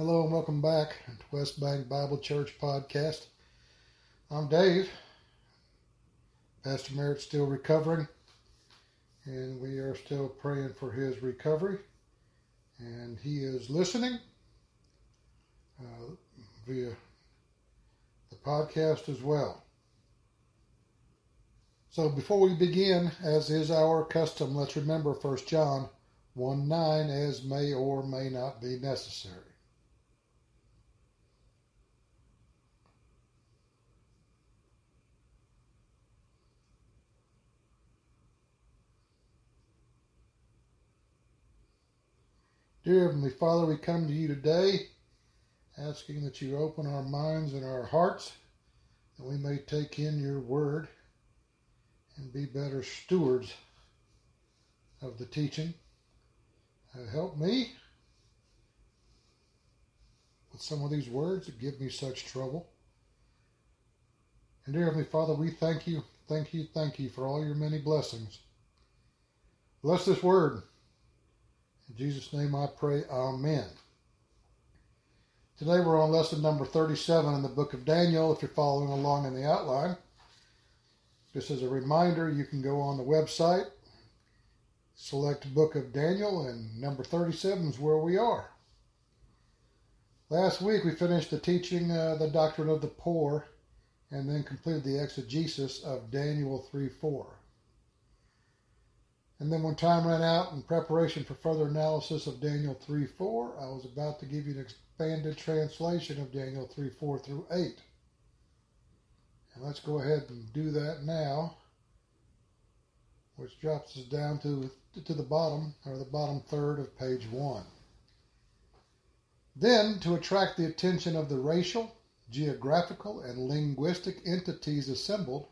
Hello and welcome back to West Bank Bible Church podcast. I'm Dave. Pastor Merritt's still recovering, and we are still praying for his recovery. And he is listening uh, via the podcast as well. So before we begin, as is our custom, let's remember 1 John 1 9 as may or may not be necessary. Dear Heavenly Father, we come to you today asking that you open our minds and our hearts that we may take in your word and be better stewards of the teaching. Uh, help me with some of these words that give me such trouble. And dear Heavenly Father, we thank you, thank you, thank you for all your many blessings. Bless this word. In Jesus' name I pray, Amen. Today we're on lesson number 37 in the book of Daniel, if you're following along in the outline. Just as a reminder, you can go on the website, select Book of Daniel, and number 37 is where we are. Last week we finished the teaching uh, the doctrine of the poor and then completed the exegesis of Daniel 3 4. And then when time ran out in preparation for further analysis of Daniel 3 4, I was about to give you an expanded translation of Daniel 3 4 through 8. And let's go ahead and do that now, which drops us down to, to the bottom, or the bottom third of page 1. Then, to attract the attention of the racial, geographical, and linguistic entities assembled,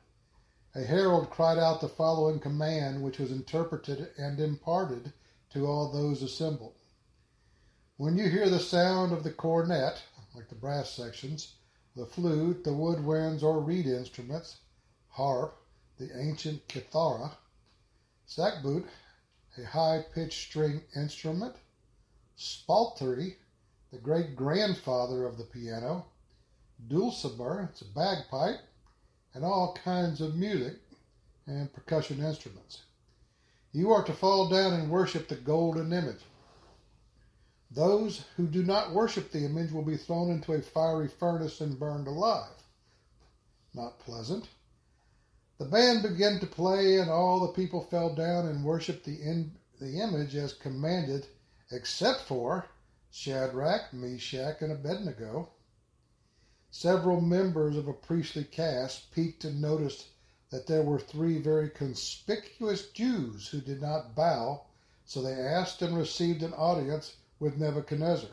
a herald cried out the following command, which was interpreted and imparted to all those assembled. When you hear the sound of the cornet, like the brass sections, the flute, the woodwinds or reed instruments, harp, the ancient kithara, sackbut, a high pitched string instrument, psaltery, the great grandfather of the piano, dulcimer, it's a bagpipe, and all kinds of music and percussion instruments. You are to fall down and worship the golden image. Those who do not worship the image will be thrown into a fiery furnace and burned alive. Not pleasant. The band began to play, and all the people fell down and worshipped the, in, the image as commanded, except for Shadrach, Meshach, and Abednego. Several members of a priestly caste peeked and noticed that there were three very conspicuous Jews who did not bow, so they asked and received an audience with Nebuchadnezzar.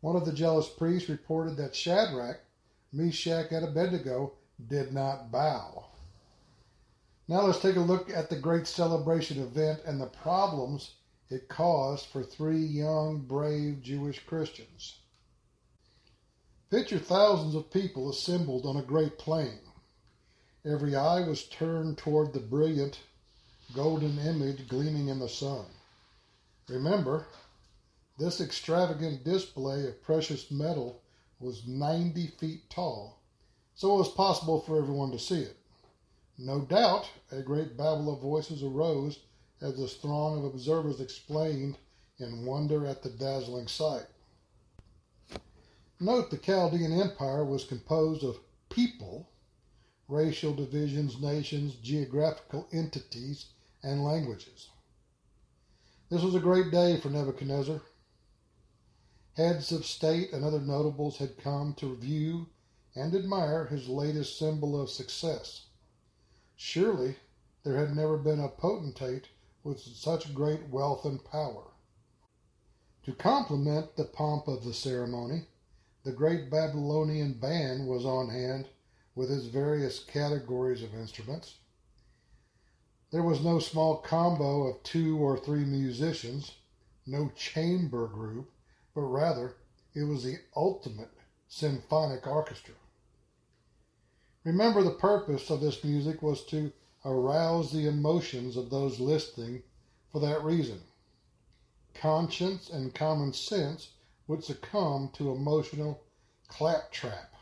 One of the jealous priests reported that Shadrach, Meshach, and Abednego did not bow. Now let's take a look at the great celebration event and the problems it caused for three young, brave Jewish Christians. Picture thousands of people assembled on a great plain. Every eye was turned toward the brilliant golden image gleaming in the sun. Remember, this extravagant display of precious metal was 90 feet tall, so it was possible for everyone to see it. No doubt, a great babel of voices arose as this throng of observers exclaimed in wonder at the dazzling sight. Note the Chaldean Empire was composed of people, racial divisions, nations, geographical entities, and languages. This was a great day for Nebuchadnezzar. Heads of state and other notables had come to view and admire his latest symbol of success. Surely there had never been a potentate with such great wealth and power. To complement the pomp of the ceremony, the great Babylonian band was on hand with its various categories of instruments. There was no small combo of two or three musicians, no chamber group, but rather it was the ultimate symphonic orchestra. Remember, the purpose of this music was to arouse the emotions of those listening for that reason. Conscience and common sense would succumb to emotional claptrap.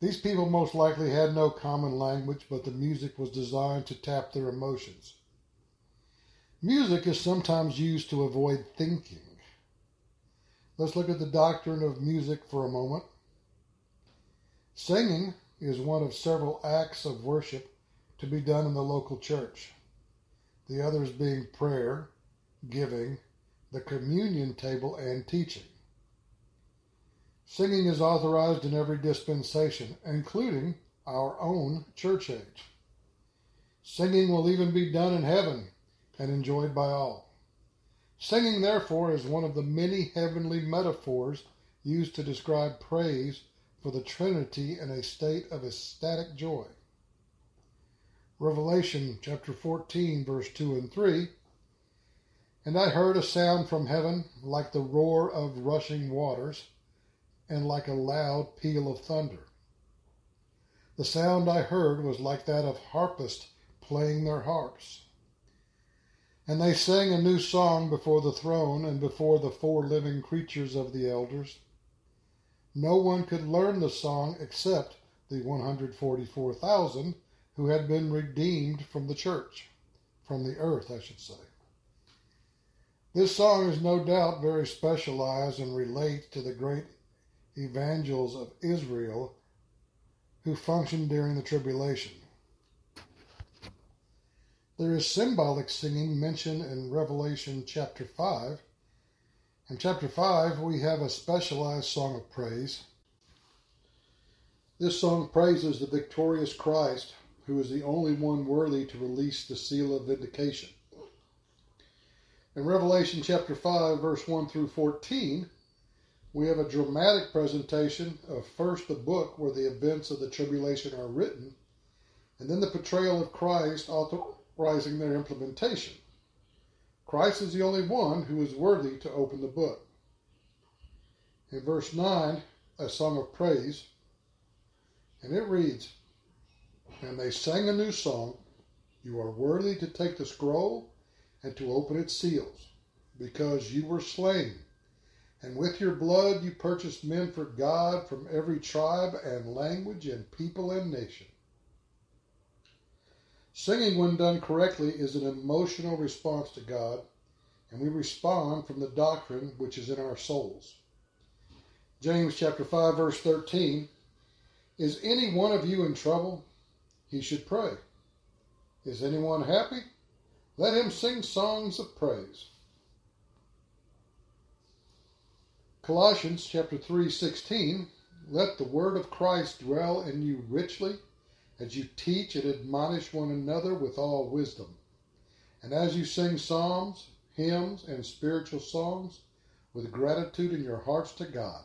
These people most likely had no common language, but the music was designed to tap their emotions. Music is sometimes used to avoid thinking. Let's look at the doctrine of music for a moment. Singing is one of several acts of worship to be done in the local church, the others being prayer, giving, the communion table, and teaching. Singing is authorized in every dispensation, including our own church age. Singing will even be done in heaven and enjoyed by all. Singing, therefore, is one of the many heavenly metaphors used to describe praise for the Trinity in a state of ecstatic joy. Revelation chapter 14, verse 2 and 3. And I heard a sound from heaven like the roar of rushing waters and like a loud peal of thunder. The sound I heard was like that of harpists playing their harps. And they sang a new song before the throne and before the four living creatures of the elders. No one could learn the song except the 144,000 who had been redeemed from the church, from the earth, I should say. This song is no doubt very specialized and relates to the great evangels of Israel who functioned during the tribulation. There is symbolic singing mentioned in Revelation chapter 5. In chapter 5, we have a specialized song of praise. This song praises the victorious Christ, who is the only one worthy to release the seal of vindication. In Revelation chapter 5, verse 1 through 14, we have a dramatic presentation of first the book where the events of the tribulation are written, and then the portrayal of Christ authorizing their implementation. Christ is the only one who is worthy to open the book. In verse 9, a song of praise, and it reads, And they sang a new song, You are worthy to take the scroll and to open its seals, because you were slain. And with your blood you purchased men for God from every tribe and language and people and nation. Singing, when done correctly, is an emotional response to God, and we respond from the doctrine which is in our souls. James chapter 5 verse 13 Is any one of you in trouble? He should pray. Is anyone happy? Let him sing songs of praise. Colossians chapter 3:16 Let the word of Christ dwell in you richly as you teach and admonish one another with all wisdom and as you sing psalms, hymns and spiritual songs with gratitude in your hearts to God.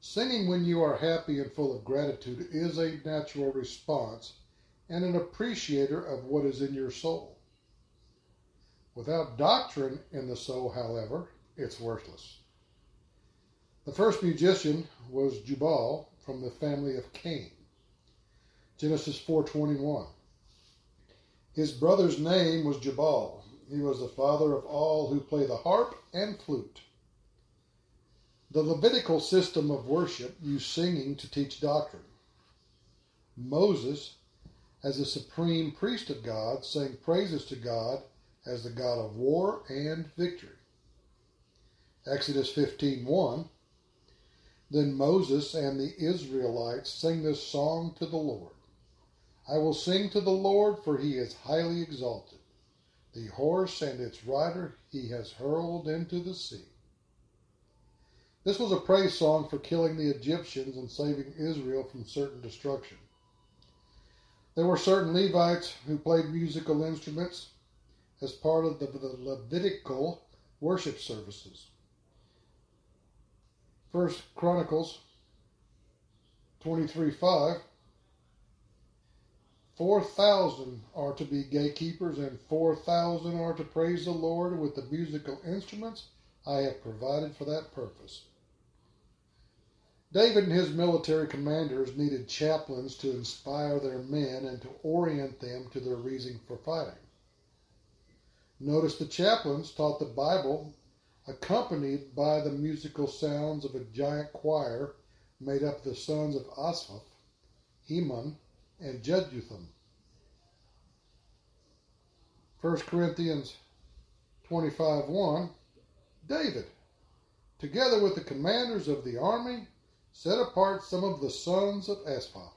Singing when you are happy and full of gratitude is a natural response and an appreciator of what is in your soul. Without doctrine in the soul, however, it's worthless. The first musician was Jubal from the family of Cain. Genesis 4:21. His brother's name was Jubal. He was the father of all who play the harp and flute. The Levitical system of worship used singing to teach doctrine. Moses as the supreme priest of God, sang praises to God as the God of war and victory. Exodus 15:1 Then Moses and the Israelites sing this song to the Lord. I will sing to the Lord for he is highly exalted. The horse and its rider he has hurled into the sea. This was a praise song for killing the Egyptians and saving Israel from certain destruction. There were certain Levites who played musical instruments as part of the, Levitical worship services. First Chronicles 23 5. 4,000 are to be gatekeepers, and 4,000 are to praise the Lord with the musical instruments I have provided for that purpose. David and his military commanders needed chaplains to inspire their men and to orient them to their reason for fighting. Notice the chaplains taught the Bible accompanied by the musical sounds of a giant choir made up of the sons of Asaph, Heman, and Jeduthun. 1 Corinthians 25 1 David, together with the commanders of the army, set apart some of the sons of Asaph,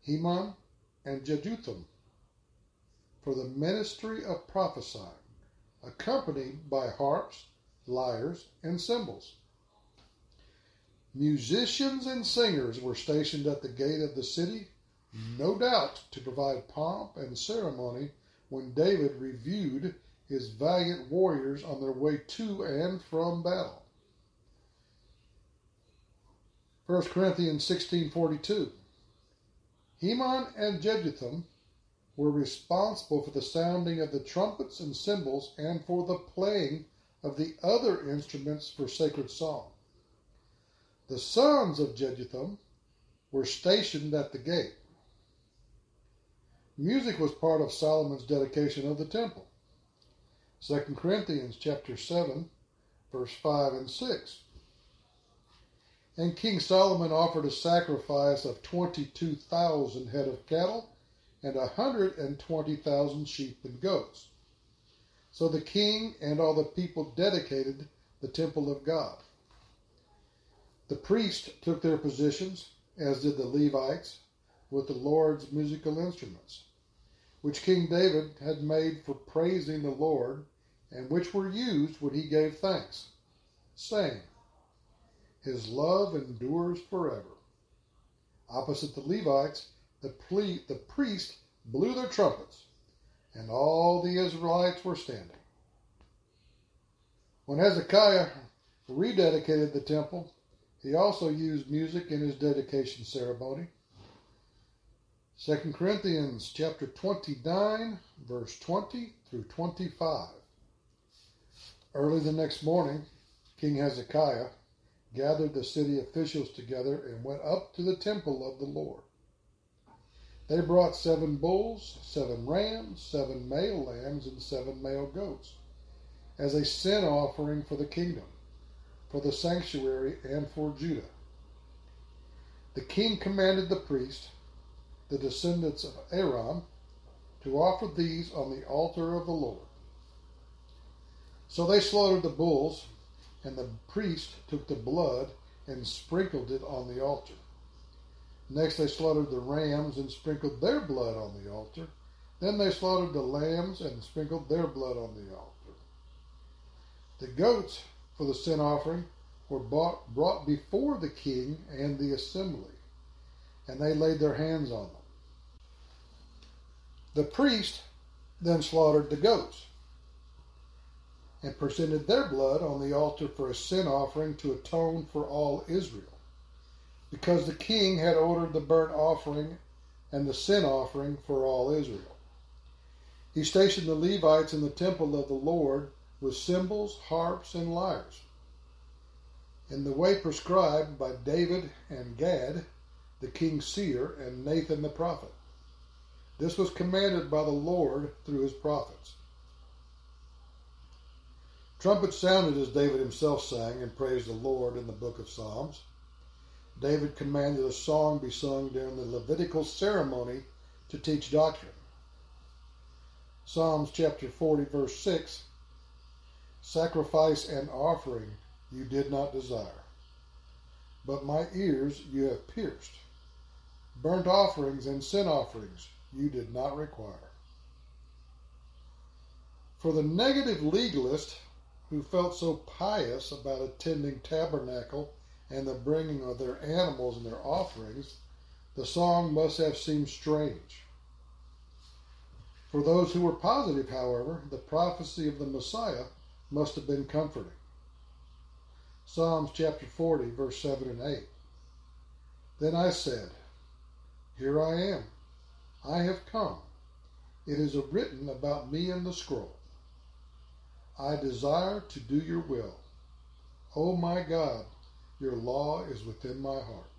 Heman, and Jeduthun for the ministry of prophesying, accompanied by harps, lyres, and cymbals. Musicians and singers were stationed at the gate of the city, no doubt to provide pomp and ceremony when David reviewed his valiant warriors on their way to and from battle. 1 Corinthians 16:42 Heman and Jeduthun were responsible for the sounding of the trumpets and cymbals and for the playing of the other instruments for sacred song. The sons of Jeduthun were stationed at the gate. Music was part of Solomon's dedication of the temple. 2 Corinthians chapter 7 verse 5 and 6. And King Solomon offered a sacrifice of 22,000 head of cattle and a 120,000 sheep and goats. So the king and all the people dedicated the temple of God. The priests took their positions, as did the Levites, with the Lord's musical instruments, which King David had made for praising the Lord, and which were used when he gave thanks, saying, His love endures forever. Opposite the Levites, the, ple- the priest blew their trumpets, and all the Israelites were standing. When Hezekiah rededicated the temple, he also used music in his dedication ceremony. 2 Corinthians chapter 29, verse 20 through 25. Early the next morning, King Hezekiah gathered the city officials together and went up to the temple of the Lord. They brought seven bulls, seven rams, seven male lambs, and seven male goats as a sin offering for the kingdom for the sanctuary and for Judah. The king commanded the priest, the descendants of Aaron, to offer these on the altar of the Lord. So they slaughtered the bulls, and the priest took the blood and sprinkled it on the altar. Next, they slaughtered the rams and sprinkled their blood on the altar. Then they slaughtered the lambs and sprinkled their blood on the altar. The goats for the sin offering were brought, brought before the king and the assembly, and they laid their hands on them. The priest then slaughtered the goats and presented their blood on the altar for a sin offering to atone for all Israel, because the king had ordered the burnt offering and the sin offering for all Israel. He stationed the Levites in the temple of the Lord with cymbals, harps, and lyres. In the way prescribed by David and Gad, the king's seer, and Nathan the prophet. This was commanded by the Lord through his prophets. Trumpets sounded as David himself sang and praised the Lord in the book of Psalms. David commanded a song be sung during the Levitical ceremony to teach doctrine. Psalms chapter 40, verse 6 Sacrifice and offering you did not desire, but my ears you have pierced. Burnt offerings and sin offerings you did not require. For the negative legalist who felt so pious about attending tabernacle and the bringing of their animals and their offerings, the song must have seemed strange. For those who were positive, however, the prophecy of the Messiah must have been comforting. Psalms chapter 40, verse 7 and 8. Then I said, Here I am. I have come. It is written about me in the scroll. I desire to do your will. O oh my God, your law is within my heart.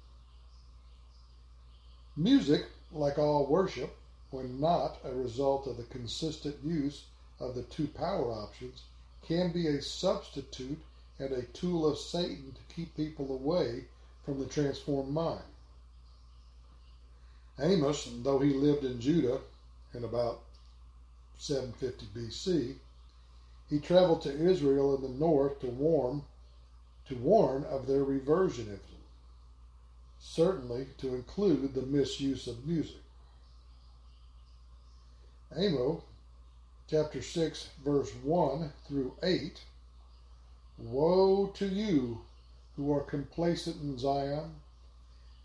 Music, like all worship, when not a result of the consistent use of the two power options, can be a substitute and a tool of Satan to keep people away from the transformed mind. Amos, though he lived in Judah in about 750 BC, he traveled to Israel in the north to warn, to warn of their reversionism, certainly to include the misuse of music. Amos chapter 6, verse 1 through 8 Woe to you who are complacent in Zion,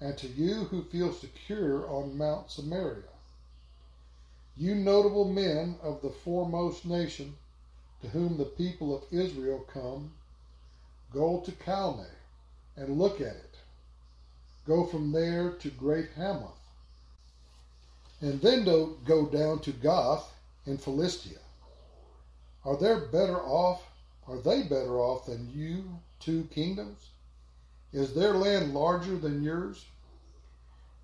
and to you who feel secure on Mount Samaria. You notable men of the foremost nation, to whom the people of Israel come, go to Calneh and look at it. Go from there to Great Hamath, and then go down to Gath in Philistia. Are they better off? Are they better off than you, two kingdoms? Is their land larger than yours?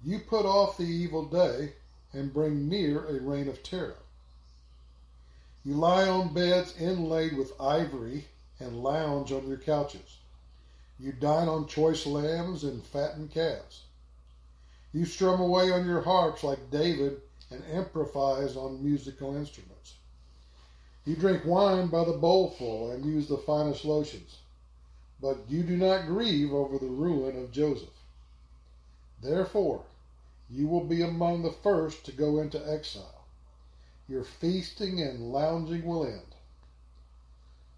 You put off the evil day and bring near a reign of terror. You lie on beds inlaid with ivory and lounge on your couches. You dine on choice lambs and fattened calves. You strum away on your harps like David and improvise on musical instruments. You drink wine by the bowlful and use the finest lotions, but you do not grieve over the ruin of Joseph. Therefore, you will be among the first to go into exile. Your feasting and lounging will end.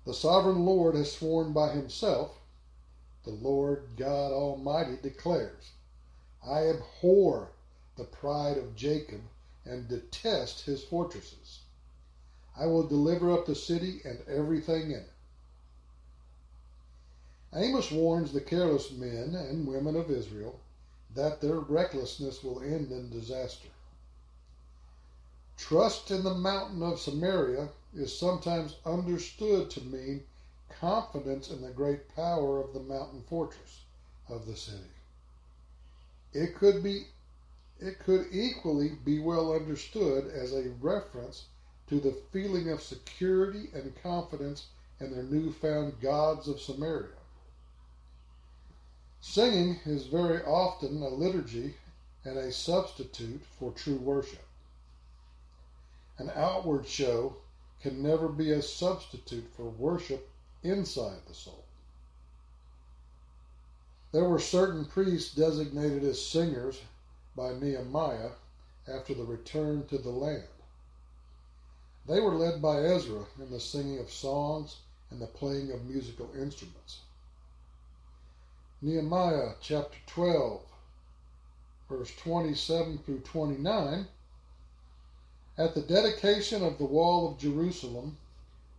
The sovereign Lord has sworn by himself, the Lord God Almighty declares, I abhor the pride of Jacob and detest his fortresses. I will deliver up the city and everything in it. Amos warns the careless men and women of Israel that their recklessness will end in disaster. Trust in the mountain of Samaria is sometimes understood to mean confidence in the great power of the mountain fortress of the city. It could be it could equally be well understood as a reference to the feeling of security and confidence in their newfound gods of Samaria. Singing is very often a liturgy and a substitute for true worship. An outward show can never be a substitute for worship inside the soul. There were certain priests designated as singers by Nehemiah after the return to the land. They were led by Ezra in the singing of songs and the playing of musical instruments. Nehemiah chapter 12, verse 27 through 29. At the dedication of the wall of Jerusalem,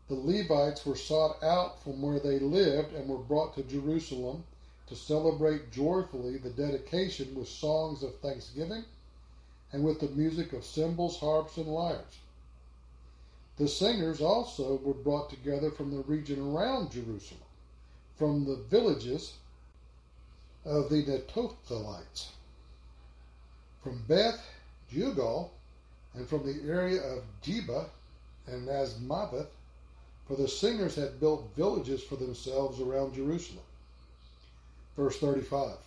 the Levites were sought out from where they lived and were brought to Jerusalem to celebrate joyfully the dedication with songs of thanksgiving and with the music of cymbals, harps, and lyres. The singers also were brought together from the region around Jerusalem, from the villages of the Netophilites, from Beth Jugal, and from the area of Jeba and Azmaveth, for the singers had built villages for themselves around Jerusalem verse 35.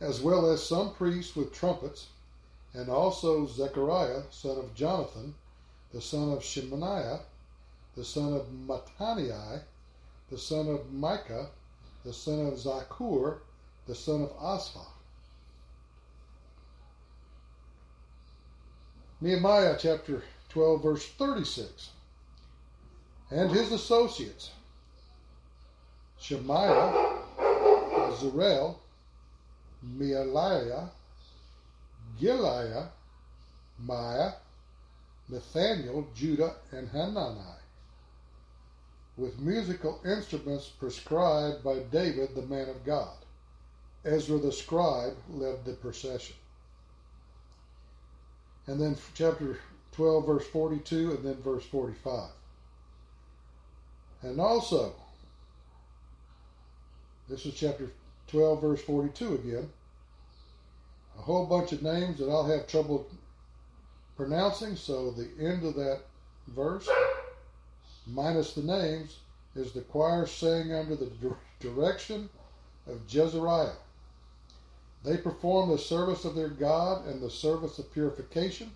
As well as some priests with trumpets, and also Zechariah, son of Jonathan, the son of Shemaiah, the son of Mattaniah, the son of Micah, the son of Zakur, the son of Asaph. Nehemiah chapter 12, verse 36. And his associates, Shemaiah, Azarel, Mealiah, Giliah, Maiah, Nathaniel, Judah, and Hanani, with musical instruments prescribed by David, the man of God. Ezra the scribe led the procession. And then chapter 12, verse 42, and then verse 45. And also, this is chapter 12, verse 42 again. A whole bunch of names that I'll have trouble pronouncing, so the end of that verse minus the names, is the choir sang under the direction of Jezariah. They performed the service of their God and the service of purification,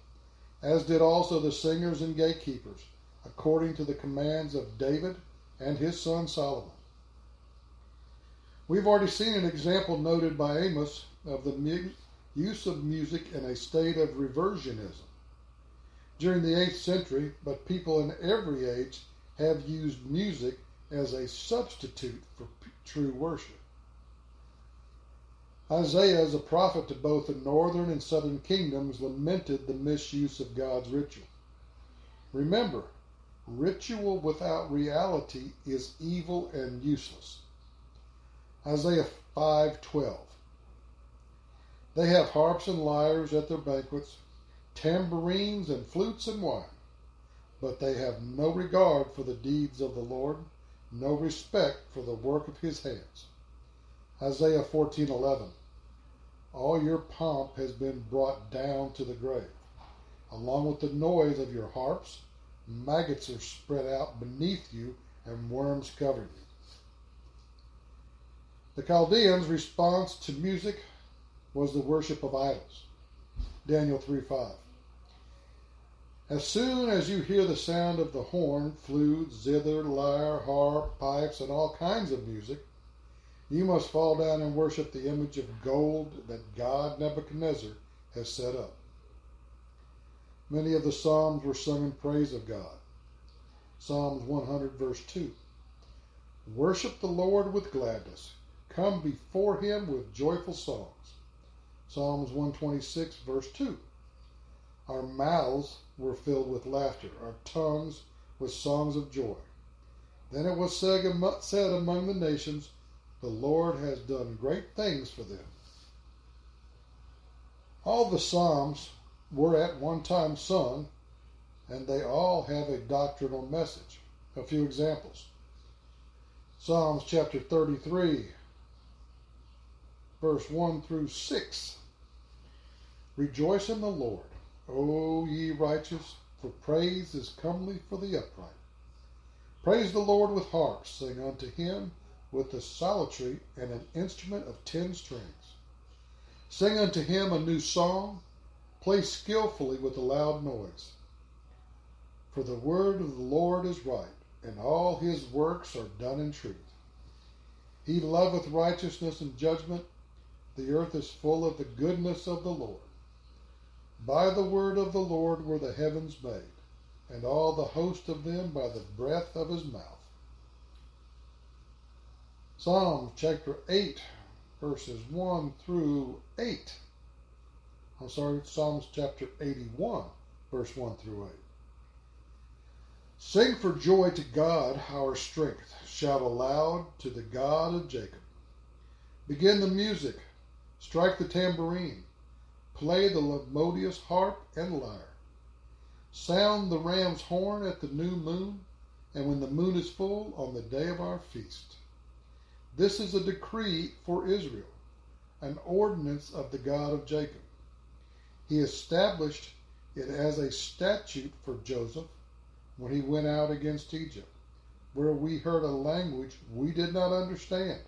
as did also the singers and gatekeepers, according to the commands of David and his son Solomon. We've already seen an example noted by Amos of the mu- use of music in a state of reversionism. During the 8th century, but people in every age have used music as a substitute for p- true worship. Isaiah, as a prophet to both the northern and southern kingdoms, lamented the misuse of God's ritual. Remember, ritual without reality is evil and useless. Isaiah 5:12. They have harps and lyres at their banquets, tambourines and flutes and wine, but they have no regard for the deeds of the Lord, no respect for the work of his hands. Isaiah 14:11. All your pomp has been brought down to the grave. Along with the noise of your harps, maggots are spread out beneath you and worms cover you. The Chaldeans' response to music was the worship of idols. Daniel 3:5. As soon as you hear the sound of the horn, flute, zither, lyre, harp, pipes, and all kinds of music, you must fall down and worship the image of gold that God Nebuchadnezzar has set up. Many of the Psalms were sung in praise of God. Psalms 100, verse 2. Worship the Lord with gladness. Come before him with joyful songs. Psalms 126, verse 2. Our mouths were filled with laughter, our tongues with songs of joy. Then it was said among the nations, The Lord has done great things for them. All the Psalms were at one time sung, and they all have a doctrinal message. A few examples Psalms chapter 33, verse 1 through 6. Rejoice in the Lord, O ye righteous, for praise is comely for the upright. Praise the Lord with harps, sing unto him with the psaltery and an instrument of ten strings. Sing unto him a new song, play skillfully with a loud noise. For the word of the Lord is right, and all his works are done in truth. He loveth righteousness and judgment. The earth is full of the goodness of the Lord. By the word of the Lord were the heavens made, and all the host of them by the breath of his mouth. Psalm chapter 8, verses 1 through 8. I'm sorry, Psalms chapter 81, verse 1 through 8. Sing for joy to God, our strength. Shout aloud to the God of Jacob. Begin the music. Strike the tambourine. Play the melodious harp and lyre. Sound the ram's horn at the new moon, and when the moon is full, on the day of our feast. This is a decree for Israel, an ordinance of the God of Jacob. He established it as a statute for Joseph when he went out against Egypt, where we heard a language we did not understand.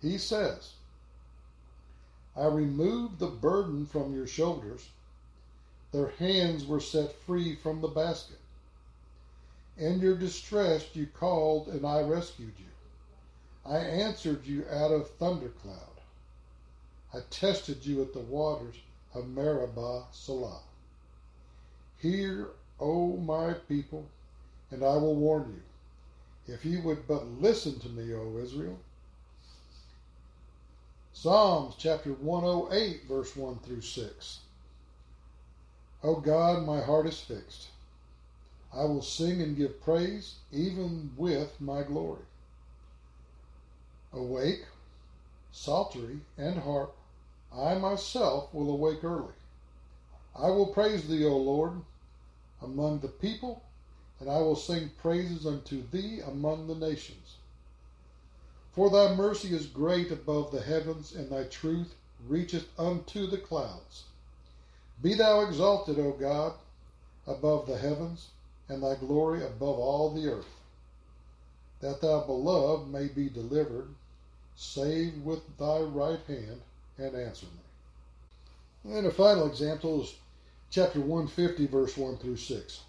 He says, I removed the burden from your shoulders. Their hands were set free from the basket. In your distress you called, and I rescued you. I answered you out of thundercloud. I tested you at the waters of Meribah Selah. Hear, O my people, and I will warn you. If you would but listen to me, O Israel. Psalms chapter 108, verse 1 through 6. O God, my heart is fixed. I will sing and give praise, even with my glory. Awake, psaltery, and harp, I myself will awake early. I will praise thee, O Lord, among the people, and I will sing praises unto thee among the nations. For thy mercy is great above the heavens, and thy truth reacheth unto the clouds. Be thou exalted, O God, above the heavens. and thy glory above all the earth, that thy beloved may be delivered, save with thy right hand, and answer me. And a final example is chapter 150, verse 1 through 6.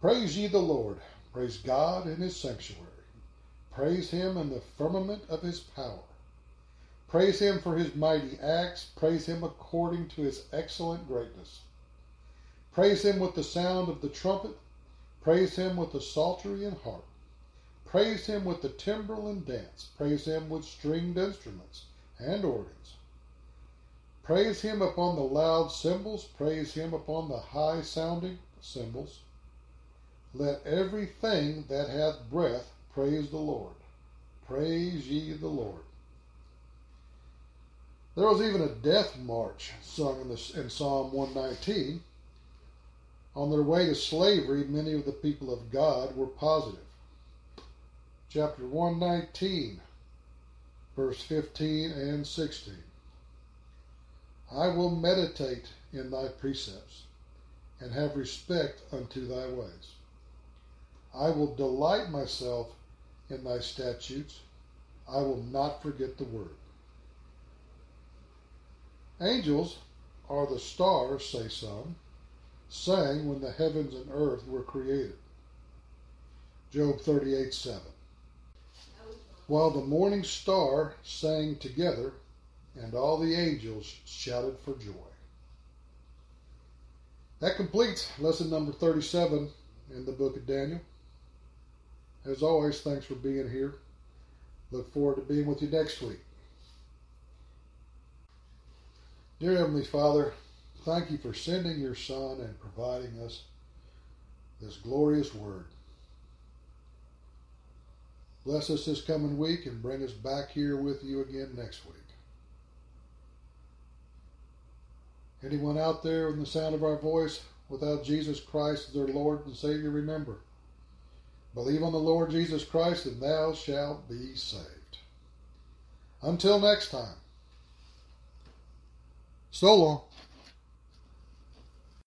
Praise ye the Lord, praise God in his sanctuary, praise him in the firmament of his power. Praise him for his mighty acts, praise him according to his excellent greatness. Praise him with the sound of the trumpet. Praise him with the psaltery and harp. Praise him with the timbrel and dance. Praise him with stringed instruments and organs. Praise him upon the loud cymbals. Praise him upon the high sounding cymbals. Let everything that hath breath praise the Lord. Praise ye the Lord. There was even a death march sung in, the, in Psalm 119 on their way to slavery, many of the people of God were positive. Chapter 119, verse 15 and 16. I will meditate in thy precepts and have respect unto thy ways. I will delight myself in thy statutes. I will not forget the word. Angels are the stars, say some sang when the heavens and earth were created. Job 38 7. While the morning star sang together, and all the angels shouted for joy. That completes lesson number 37 in the book of Daniel. As always, thanks for being here. Look forward to being with you next week. Dear Heavenly Father, Thank you for sending your Son and providing us this glorious word. Bless us this coming week and bring us back here with you again next week. Anyone out there in the sound of our voice without Jesus Christ as their Lord and Savior, remember, believe on the Lord Jesus Christ and thou shalt be saved. Until next time, so long.